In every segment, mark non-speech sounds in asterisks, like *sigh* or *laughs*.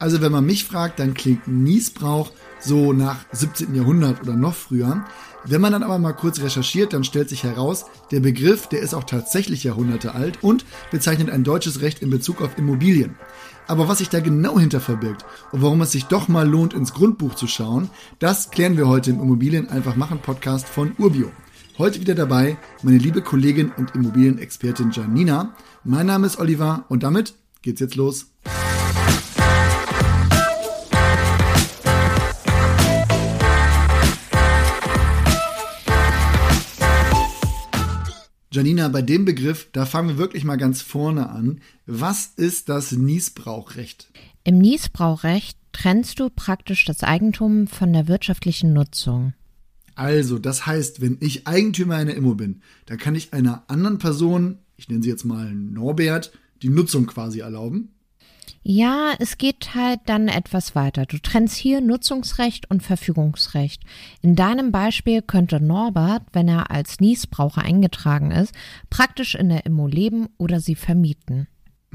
Also wenn man mich fragt, dann klingt Niesbrauch so nach 17. Jahrhundert oder noch früher. Wenn man dann aber mal kurz recherchiert, dann stellt sich heraus, der Begriff, der ist auch tatsächlich Jahrhunderte alt und bezeichnet ein deutsches Recht in Bezug auf Immobilien. Aber was sich da genau hinter verbirgt und warum es sich doch mal lohnt, ins Grundbuch zu schauen, das klären wir heute im Immobilien einfach machen Podcast von Urbio. Heute wieder dabei meine liebe Kollegin und Immobilienexpertin Janina. Mein Name ist Oliver und damit geht's jetzt los. Janina, bei dem Begriff, da fangen wir wirklich mal ganz vorne an. Was ist das Niesbrauchrecht? Im Niesbrauchrecht trennst du praktisch das Eigentum von der wirtschaftlichen Nutzung. Also, das heißt, wenn ich Eigentümer einer Immo bin, dann kann ich einer anderen Person, ich nenne sie jetzt mal Norbert, die Nutzung quasi erlauben. Ja, es geht halt dann etwas weiter. Du trennst hier Nutzungsrecht und Verfügungsrecht. In deinem Beispiel könnte Norbert, wenn er als Niesbraucher eingetragen ist, praktisch in der Immo leben oder sie vermieten.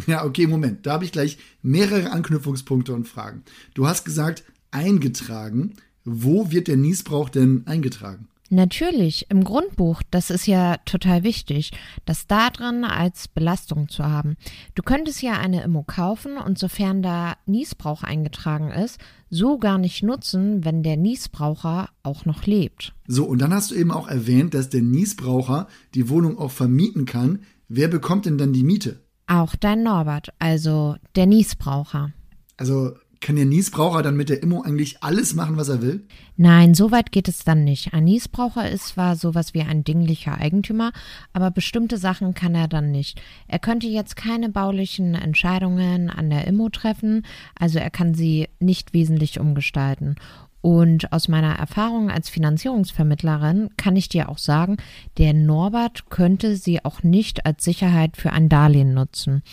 Ja, okay, Moment. Da habe ich gleich mehrere Anknüpfungspunkte und Fragen. Du hast gesagt, eingetragen. Wo wird der Niesbrauch denn eingetragen? Natürlich, im Grundbuch, das ist ja total wichtig, das da drin als Belastung zu haben. Du könntest ja eine Immo kaufen und sofern da Niesbrauch eingetragen ist, so gar nicht nutzen, wenn der Niesbraucher auch noch lebt. So, und dann hast du eben auch erwähnt, dass der Niesbraucher die Wohnung auch vermieten kann. Wer bekommt denn dann die Miete? Auch dein Norbert, also der Niesbraucher. Also kann der Niesbraucher dann mit der Immo eigentlich alles machen, was er will? Nein, so weit geht es dann nicht. Ein Niesbraucher ist zwar sowas wie ein dinglicher Eigentümer, aber bestimmte Sachen kann er dann nicht. Er könnte jetzt keine baulichen Entscheidungen an der Immo treffen, also er kann sie nicht wesentlich umgestalten. Und aus meiner Erfahrung als Finanzierungsvermittlerin kann ich dir auch sagen, der Norbert könnte sie auch nicht als Sicherheit für ein Darlehen nutzen.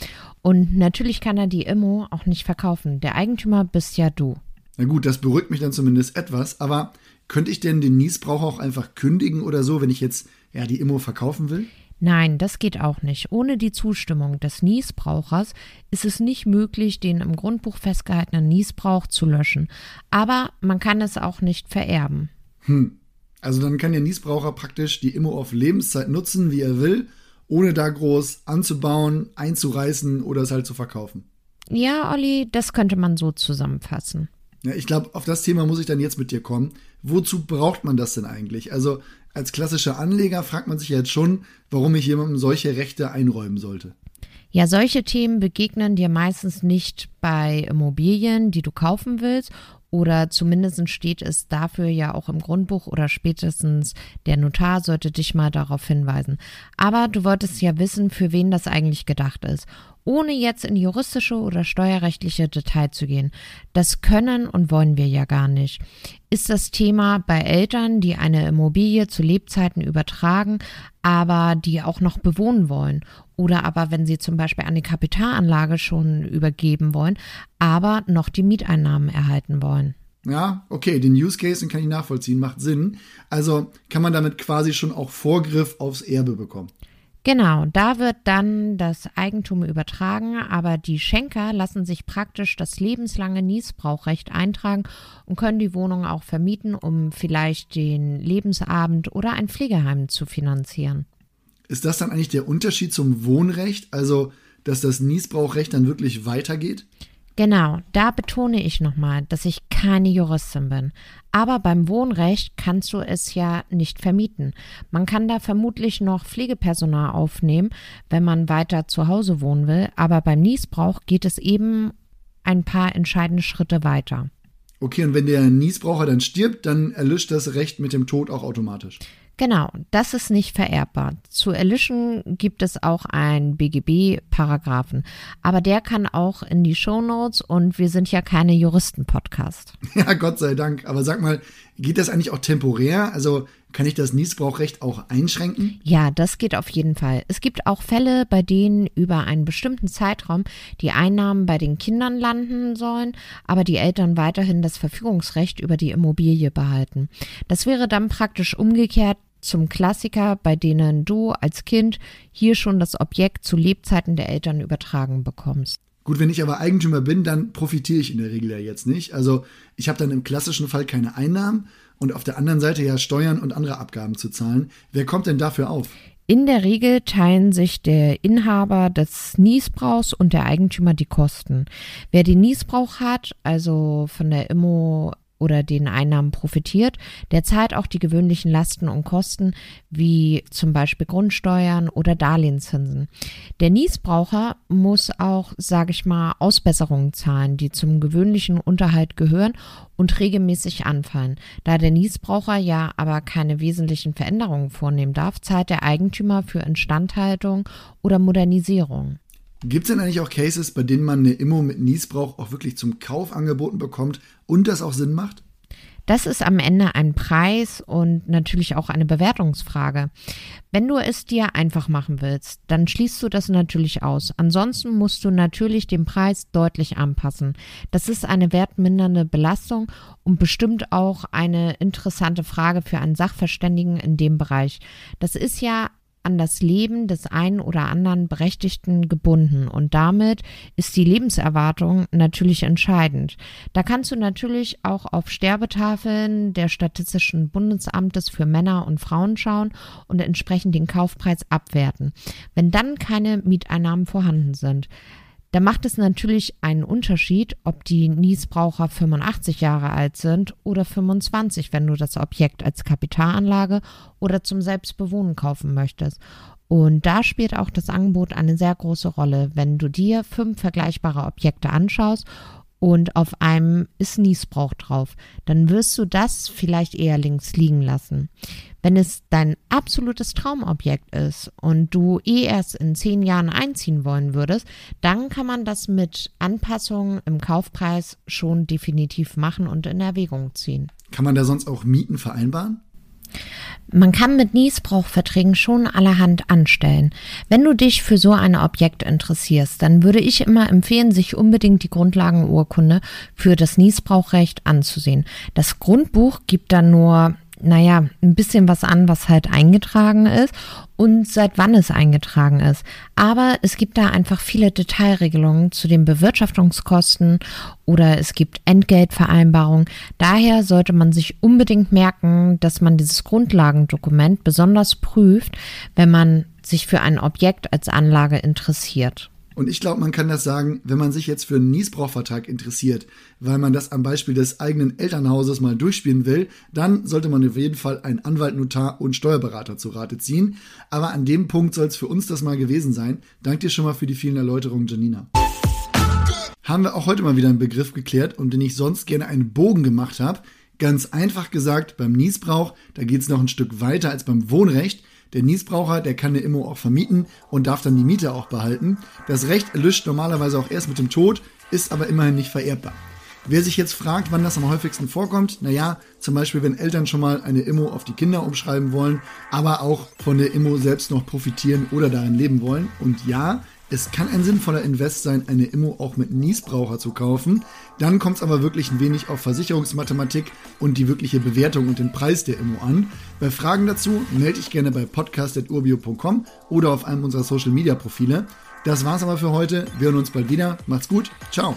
Und natürlich kann er die Immo auch nicht verkaufen. Der Eigentümer bist ja du. Na gut, das beruhigt mich dann zumindest etwas, aber könnte ich denn den Niesbraucher auch einfach kündigen oder so, wenn ich jetzt ja die Immo verkaufen will? Nein, das geht auch nicht. Ohne die Zustimmung des Niesbrauchers ist es nicht möglich, den im Grundbuch festgehaltenen Niesbrauch zu löschen. Aber man kann es auch nicht vererben. Hm. Also dann kann der Niesbraucher praktisch die Immo auf Lebenszeit nutzen, wie er will, ohne da groß anzubauen, einzureißen oder es halt zu verkaufen. Ja, Olli, das könnte man so zusammenfassen. Ja, ich glaube, auf das Thema muss ich dann jetzt mit dir kommen. Wozu braucht man das denn eigentlich? Also als klassischer Anleger fragt man sich jetzt schon, warum ich jemandem solche Rechte einräumen sollte. Ja, solche Themen begegnen dir meistens nicht bei Immobilien, die du kaufen willst. Oder zumindest steht es dafür ja auch im Grundbuch oder spätestens der Notar sollte dich mal darauf hinweisen. Aber du wolltest ja wissen, für wen das eigentlich gedacht ist ohne jetzt in juristische oder steuerrechtliche Detail zu gehen. Das können und wollen wir ja gar nicht. Ist das Thema bei Eltern, die eine Immobilie zu Lebzeiten übertragen, aber die auch noch bewohnen wollen. Oder aber wenn sie zum Beispiel eine Kapitalanlage schon übergeben wollen, aber noch die Mieteinnahmen erhalten wollen. Ja, okay, den Use Case, kann ich nachvollziehen, macht Sinn. Also kann man damit quasi schon auch Vorgriff aufs Erbe bekommen. Genau, da wird dann das Eigentum übertragen, aber die Schenker lassen sich praktisch das lebenslange Niesbrauchrecht eintragen und können die Wohnung auch vermieten, um vielleicht den Lebensabend oder ein Pflegeheim zu finanzieren. Ist das dann eigentlich der Unterschied zum Wohnrecht, also dass das Niesbrauchrecht dann wirklich weitergeht? Genau, da betone ich nochmal, dass ich keine Juristin bin. Aber beim Wohnrecht kannst du es ja nicht vermieten. Man kann da vermutlich noch Pflegepersonal aufnehmen, wenn man weiter zu Hause wohnen will. Aber beim Niesbrauch geht es eben ein paar entscheidende Schritte weiter. Okay, und wenn der Niesbraucher dann stirbt, dann erlischt das Recht mit dem Tod auch automatisch. Genau, das ist nicht vererbbar. Zu erlischen gibt es auch einen BGB-Paragraphen, aber der kann auch in die Shownotes und wir sind ja keine Juristen-Podcast. *laughs* Ja, Gott sei Dank. Aber sag mal, geht das eigentlich auch temporär? Also kann ich das Niesbrauchrecht auch einschränken? Ja, das geht auf jeden Fall. Es gibt auch Fälle, bei denen über einen bestimmten Zeitraum die Einnahmen bei den Kindern landen sollen, aber die Eltern weiterhin das Verfügungsrecht über die Immobilie behalten. Das wäre dann praktisch umgekehrt zum Klassiker, bei denen du als Kind hier schon das Objekt zu Lebzeiten der Eltern übertragen bekommst. Gut, wenn ich aber Eigentümer bin, dann profitiere ich in der Regel ja jetzt nicht. Also ich habe dann im klassischen Fall keine Einnahmen und auf der anderen Seite ja Steuern und andere Abgaben zu zahlen. Wer kommt denn dafür auf? In der Regel teilen sich der Inhaber des Niesbrauchs und der Eigentümer die Kosten. Wer den Niesbrauch hat, also von der Immo oder den Einnahmen profitiert, der zahlt auch die gewöhnlichen Lasten und Kosten wie zum Beispiel Grundsteuern oder Darlehenszinsen. Der Niesbraucher muss auch, sage ich mal, Ausbesserungen zahlen, die zum gewöhnlichen Unterhalt gehören und regelmäßig anfallen. Da der Niesbraucher ja aber keine wesentlichen Veränderungen vornehmen darf, zahlt der Eigentümer für Instandhaltung oder Modernisierung. Gibt es denn eigentlich auch Cases, bei denen man eine Immo mit Niesbrauch auch wirklich zum Kauf angeboten bekommt und das auch Sinn macht? Das ist am Ende ein Preis und natürlich auch eine Bewertungsfrage. Wenn du es dir einfach machen willst, dann schließt du das natürlich aus. Ansonsten musst du natürlich den Preis deutlich anpassen. Das ist eine wertmindernde Belastung und bestimmt auch eine interessante Frage für einen Sachverständigen in dem Bereich. Das ist ja an das Leben des einen oder anderen Berechtigten gebunden und damit ist die Lebenserwartung natürlich entscheidend. Da kannst du natürlich auch auf Sterbetafeln der Statistischen Bundesamtes für Männer und Frauen schauen und entsprechend den Kaufpreis abwerten, wenn dann keine Mieteinnahmen vorhanden sind. Da macht es natürlich einen Unterschied, ob die Niesbraucher 85 Jahre alt sind oder 25, wenn du das Objekt als Kapitalanlage oder zum Selbstbewohnen kaufen möchtest. Und da spielt auch das Angebot eine sehr große Rolle, wenn du dir fünf vergleichbare Objekte anschaust und auf einem ist Niesbrauch drauf, dann wirst du das vielleicht eher links liegen lassen. Wenn es dein absolutes Traumobjekt ist und du eh erst in zehn Jahren einziehen wollen würdest, dann kann man das mit Anpassungen im Kaufpreis schon definitiv machen und in Erwägung ziehen. Kann man da sonst auch Mieten vereinbaren? Man kann mit Niesbrauchverträgen schon allerhand anstellen. Wenn du dich für so ein Objekt interessierst, dann würde ich immer empfehlen, sich unbedingt die Grundlagenurkunde für das Niesbrauchrecht anzusehen. Das Grundbuch gibt dann nur naja, ein bisschen was an, was halt eingetragen ist und seit wann es eingetragen ist. Aber es gibt da einfach viele Detailregelungen zu den Bewirtschaftungskosten oder es gibt Entgeltvereinbarungen. Daher sollte man sich unbedingt merken, dass man dieses Grundlagendokument besonders prüft, wenn man sich für ein Objekt als Anlage interessiert. Und ich glaube, man kann das sagen, wenn man sich jetzt für einen Niesbrauchvertrag interessiert, weil man das am Beispiel des eigenen Elternhauses mal durchspielen will, dann sollte man auf jeden Fall einen Anwalt, Notar und Steuerberater zu Rate ziehen. Aber an dem Punkt soll es für uns das mal gewesen sein. Dank dir schon mal für die vielen Erläuterungen, Janina. Haben wir auch heute mal wieder einen Begriff geklärt, um den ich sonst gerne einen Bogen gemacht habe. Ganz einfach gesagt, beim Niesbrauch, da geht es noch ein Stück weiter als beim Wohnrecht. Der Niesbraucher, der kann eine Immo auch vermieten und darf dann die Miete auch behalten. Das Recht erlischt normalerweise auch erst mit dem Tod, ist aber immerhin nicht vererbbar. Wer sich jetzt fragt, wann das am häufigsten vorkommt, naja, zum Beispiel, wenn Eltern schon mal eine Immo auf die Kinder umschreiben wollen, aber auch von der Immo selbst noch profitieren oder darin leben wollen. Und ja, es kann ein sinnvoller Invest sein, eine Immo auch mit Niesbraucher zu kaufen. Dann kommt es aber wirklich ein wenig auf Versicherungsmathematik und die wirkliche Bewertung und den Preis der Immo an. Bei Fragen dazu melde ich gerne bei podcast.urbio.com oder auf einem unserer Social Media Profile. Das war's aber für heute. Wir hören uns bald wieder. Macht's gut. Ciao.